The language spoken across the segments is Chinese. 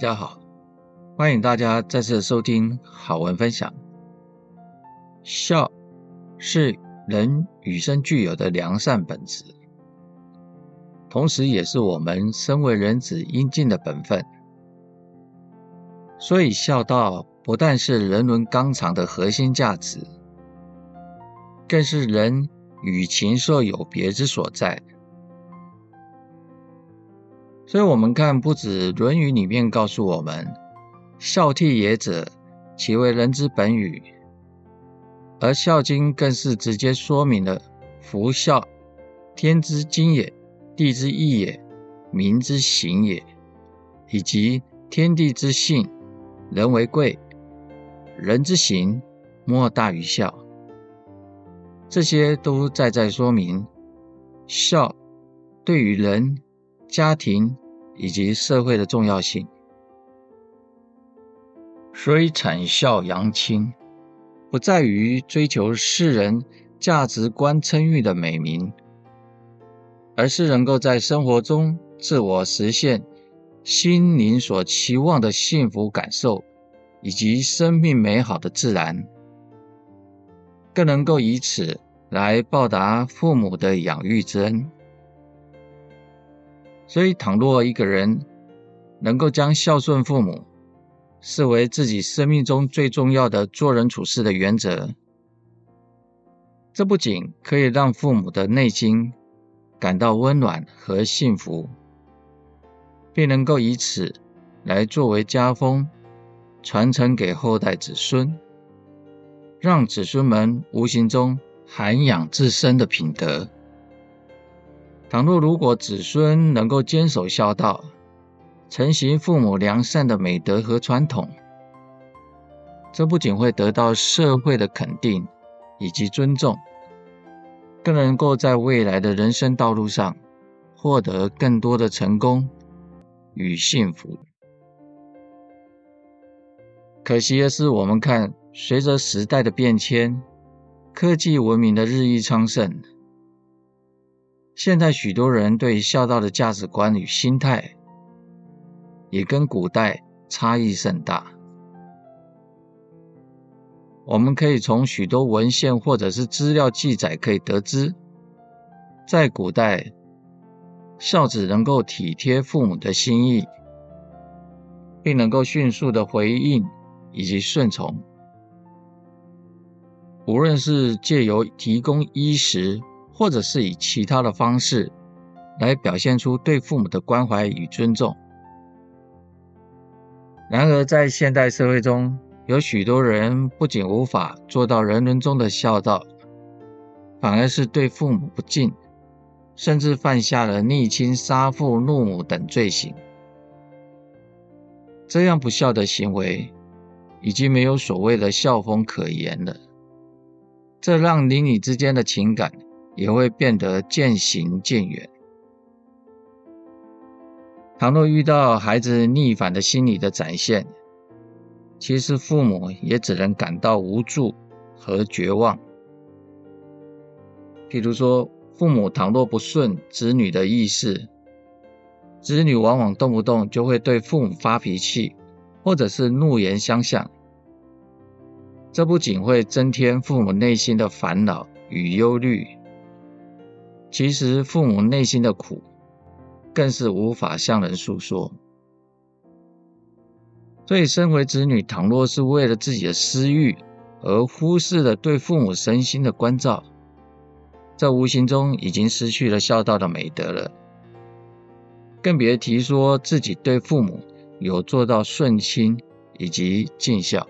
大家好，欢迎大家再次收听好文分享。孝是人与生俱有的良善本质，同时也是我们身为人子应尽的本分。所以，孝道不但是人伦纲常的核心价值，更是人与禽兽有别之所在。所以，我们看，不止《论语》里面告诉我们“孝悌也者，其为人之本与”，而《孝经》更是直接说明了“夫孝，天之经也，地之义也，民之行也”，以及“天地之性，人为贵，人之行，莫大于孝”。这些都在在说明孝对于人。家庭以及社会的重要性，所以产孝扬亲，不在于追求世人价值观称誉的美名，而是能够在生活中自我实现心灵所期望的幸福感受，以及生命美好的自然，更能够以此来报答父母的养育之恩。所以，倘若一个人能够将孝顺父母视为自己生命中最重要的做人处事的原则，这不仅可以让父母的内心感到温暖和幸福，并能够以此来作为家风，传承给后代子孙，让子孙们无形中涵养自身的品德。倘若如果子孙能够坚守孝道，承袭父母良善的美德和传统，这不仅会得到社会的肯定以及尊重，更能够在未来的人生道路上获得更多的成功与幸福。可惜的是，我们看随着时代的变迁，科技文明的日益昌盛。现在许多人对孝道的价值观与心态，也跟古代差异甚大。我们可以从许多文献或者是资料记载可以得知，在古代，孝子能够体贴父母的心意，并能够迅速的回应以及顺从，无论是借由提供衣食。或者是以其他的方式来表现出对父母的关怀与尊重。然而，在现代社会中，有许多人不仅无法做到人伦中的孝道，反而是对父母不敬，甚至犯下了逆亲、杀父、怒母等罪行。这样不孝的行为，已经没有所谓的孝风可言了。这让邻里之间的情感。也会变得渐行渐远。倘若遇到孩子逆反的心理的展现，其实父母也只能感到无助和绝望。譬如说，父母倘若不顺子女的意思，子女往往动不动就会对父母发脾气，或者是怒言相向。这不仅会增添父母内心的烦恼与忧虑。其实父母内心的苦，更是无法向人诉说。所以，身为子女，倘若是为了自己的私欲而忽视了对父母身心的关照，这无形中已经失去了孝道的美德了。更别提说自己对父母有做到顺亲以及尽孝。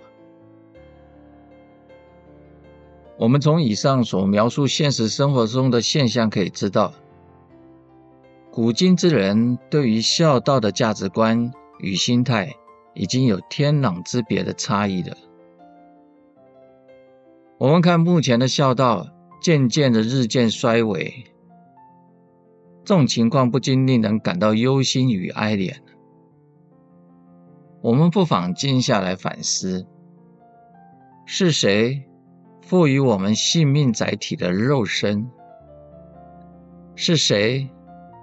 我们从以上所描述现实生活中的现象可以知道，古今之人对于孝道的价值观与心态已经有天壤之别的差异了。我们看目前的孝道渐渐的日渐衰微，这种情况不禁令人感到忧心与哀怜。我们不妨静下来反思，是谁赋予我们性命载体的肉身，是谁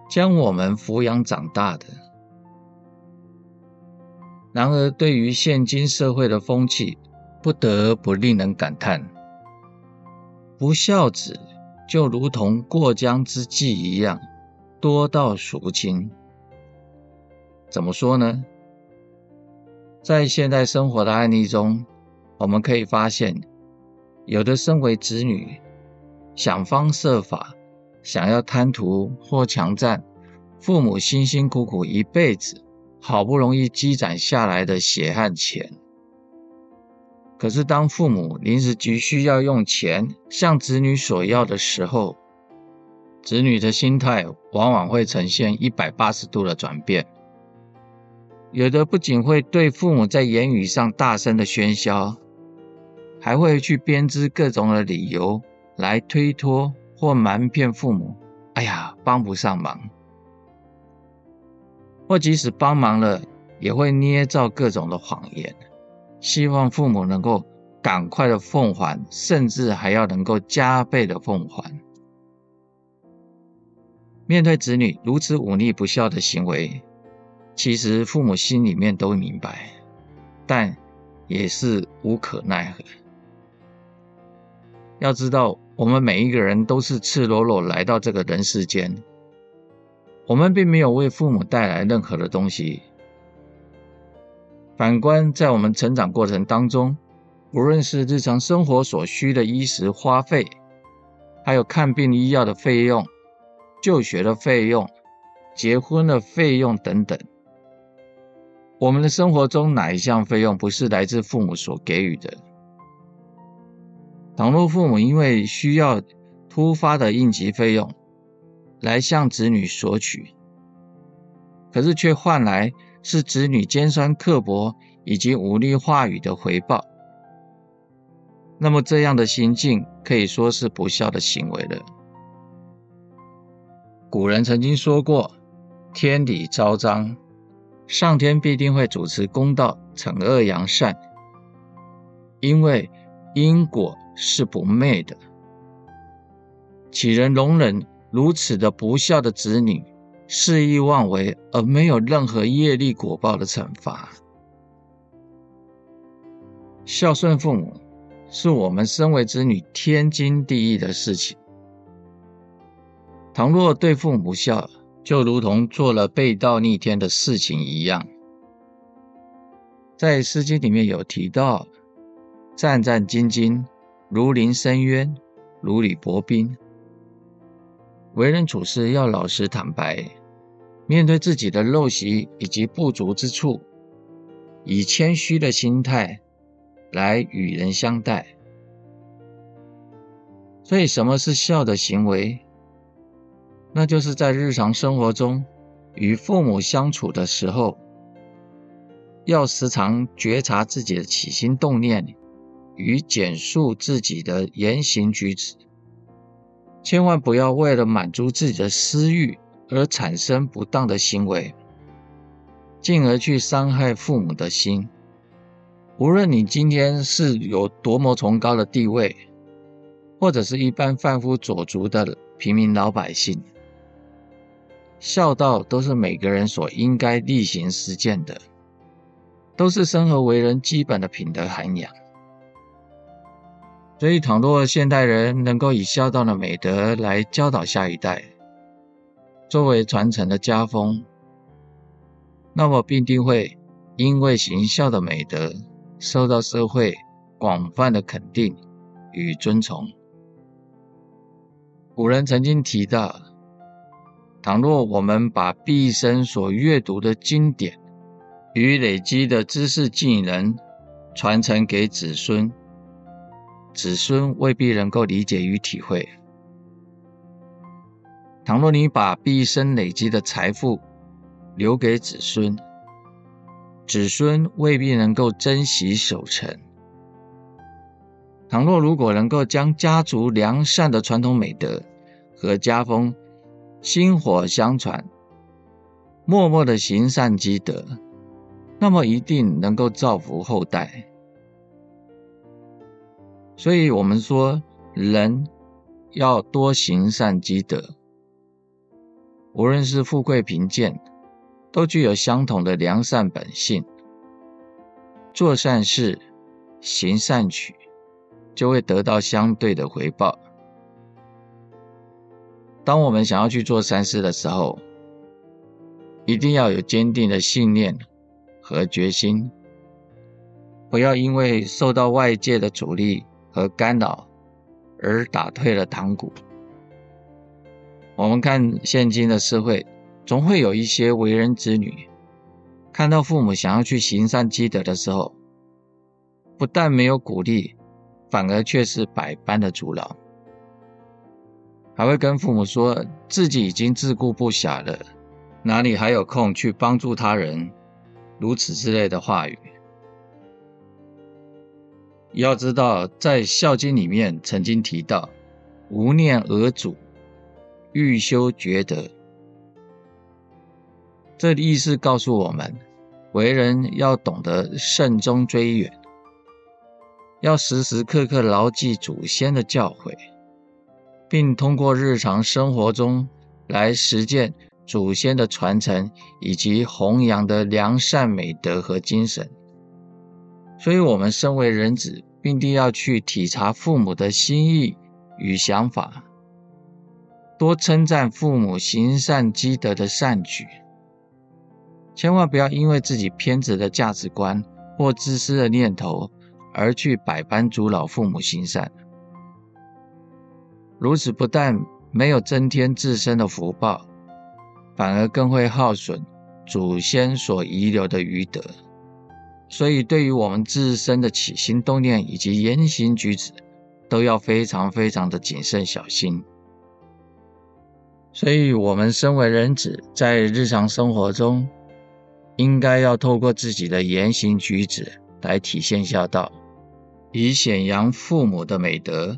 将我们抚养长大的？然而，对于现今社会的风气，不得不令人感叹：不孝子就如同过江之鲫一样，多到数不清。怎么说呢？在现代生活的案例中，我们可以发现，有的身为子女，想方设法想要贪图或强占父母辛辛苦苦一辈子好不容易积攒下来的血汗钱。可是，当父母临时急需要用钱向子女索要的时候，子女的心态往往会呈现一百八十度的转变。有的不仅会对父母在言语上大声的喧嚣，还会去编织各种的理由来推脱或瞒骗父母。哎呀，帮不上忙，或即使帮忙了，也会捏造各种的谎言，希望父母能够赶快的奉还，甚至还要能够加倍的奉还。面对子女如此忤逆不孝的行为，其实父母心里面都明白，但也是无可奈何。要知道，我们每一个人都是赤裸裸来到这个人世间，我们并没有为父母带来任何的东西。反观在我们成长过程当中，无论是日常生活所需的衣食花费，还有看病医药的费用、就学的费用、结婚的费用等等。我们的生活中哪一项费用不是来自父母所给予的？倘若父母因为需要突发的应急费用来向子女索取，可是却换来是子女尖酸刻薄以及无力话语的回报，那么这样的心境可以说是不孝的行为了。古人曾经说过：“天理昭彰。”上天必定会主持公道，惩恶扬善，因为因果是不昧的。岂能容忍如此的不孝的子女肆意妄为，而没有任何业力果报的惩罚？孝顺父母是我们身为子女天经地义的事情。倘若对父母不孝，就如同做了背道逆天的事情一样，在《诗经》里面有提到：“战战兢兢，如临深渊，如履薄冰。”为人处事要老实坦白，面对自己的陋习以及不足之处，以谦虚的心态来与人相待。所以，什么是孝的行为？那就是在日常生活中与父母相处的时候，要时常觉察自己的起心动念与检视自己的言行举止，千万不要为了满足自己的私欲而产生不当的行为，进而去伤害父母的心。无论你今天是有多么崇高的地位，或者是一般贩夫走卒的平民老百姓。孝道都是每个人所应该例行实践的，都是生而为人基本的品德涵养。所以，倘若现代人能够以孝道的美德来教导下一代，作为传承的家风，那么必定会因为行孝的美德受到社会广泛的肯定与尊崇。古人曾经提到。倘若我们把毕生所阅读的经典与累积的知识技能传承给子孙，子孙未必能够理解与体会；倘若你把毕生累积的财富留给子孙，子孙未必能够珍惜守成；倘若如果能够将家族良善的传统美德和家风，薪火相传，默默的行善积德，那么一定能够造福后代。所以，我们说人要多行善积德，无论是富贵贫贱，都具有相同的良善本性。做善事、行善举，就会得到相对的回报。当我们想要去做善事的时候，一定要有坚定的信念和决心，不要因为受到外界的阻力和干扰而打退了堂鼓。我们看现今的社会，总会有一些为人子女，看到父母想要去行善积德的时候，不但没有鼓励，反而却是百般的阻挠，还会跟父母说自己已经自顾不暇了，哪里还有空去帮助他人，如此之类的话语。要知道，在《孝经》里面曾经提到“无念而主”。欲修厥德，这意思告诉我们，为人要懂得慎终追远，要时时刻刻牢记祖先的教诲，并通过日常生活中来实践祖先的传承以及弘扬的良善美德和精神。所以，我们身为人子，必定要去体察父母的心意与想法。多称赞父母行善积德的善举，千万不要因为自己偏执的价值观或自私的念头而去百般阻挠父母行善。如此不但没有增添自身的福报，反而更会耗损祖先所遗留的余德。所以，对于我们自身的起心动念以及言行举止，都要非常非常的谨慎小心。所以，我们身为人子，在日常生活中，应该要透过自己的言行举止来体现孝道，以显扬父母的美德。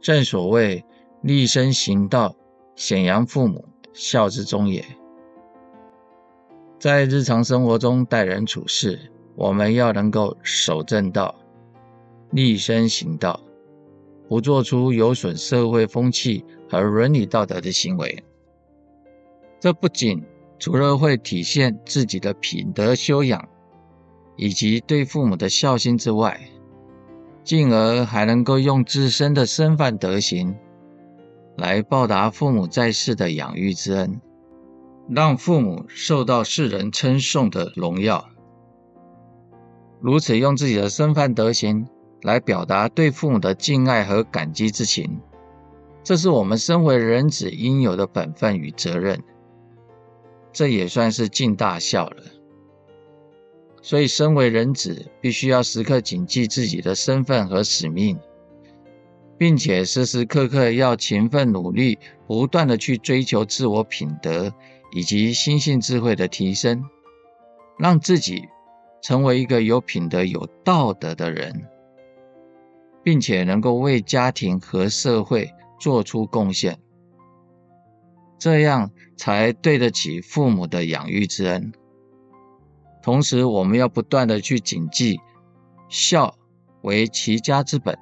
正所谓“立身行道，显扬父母，孝之终也”。在日常生活中待人处事，我们要能够守正道，立身行道。不做出有损社会风气和伦理道德的行为，这不仅除了会体现自己的品德修养以及对父母的孝心之外，进而还能够用自身的身范德行来报答父母在世的养育之恩，让父母受到世人称颂的荣耀。如此用自己的身份德行。来表达对父母的敬爱和感激之情，这是我们身为人子应有的本分与责任，这也算是尽大孝了。所以，身为人子，必须要时刻谨记自己的身份和使命，并且时时刻刻要勤奋努力，不断的去追求自我品德以及心性智慧的提升，让自己成为一个有品德、有道德的人。并且能够为家庭和社会做出贡献，这样才对得起父母的养育之恩。同时，我们要不断的去谨记，孝为齐家之本，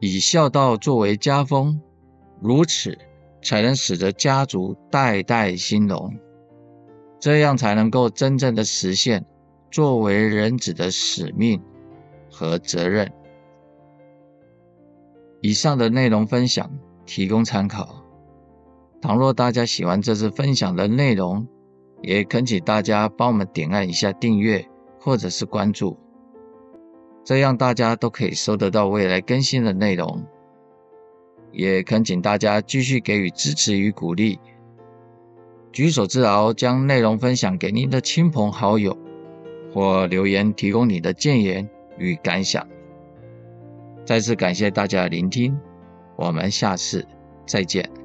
以孝道作为家风，如此才能使得家族代代兴隆，这样才能够真正的实现作为人子的使命和责任。以上的内容分享提供参考。倘若大家喜欢这次分享的内容，也恳请大家帮我们点按一下订阅或者是关注，这样大家都可以收得到未来更新的内容。也恳请大家继续给予支持与鼓励，举手之劳将内容分享给您的亲朋好友，或留言提供你的建言与感想。再次感谢大家的聆听，我们下次再见。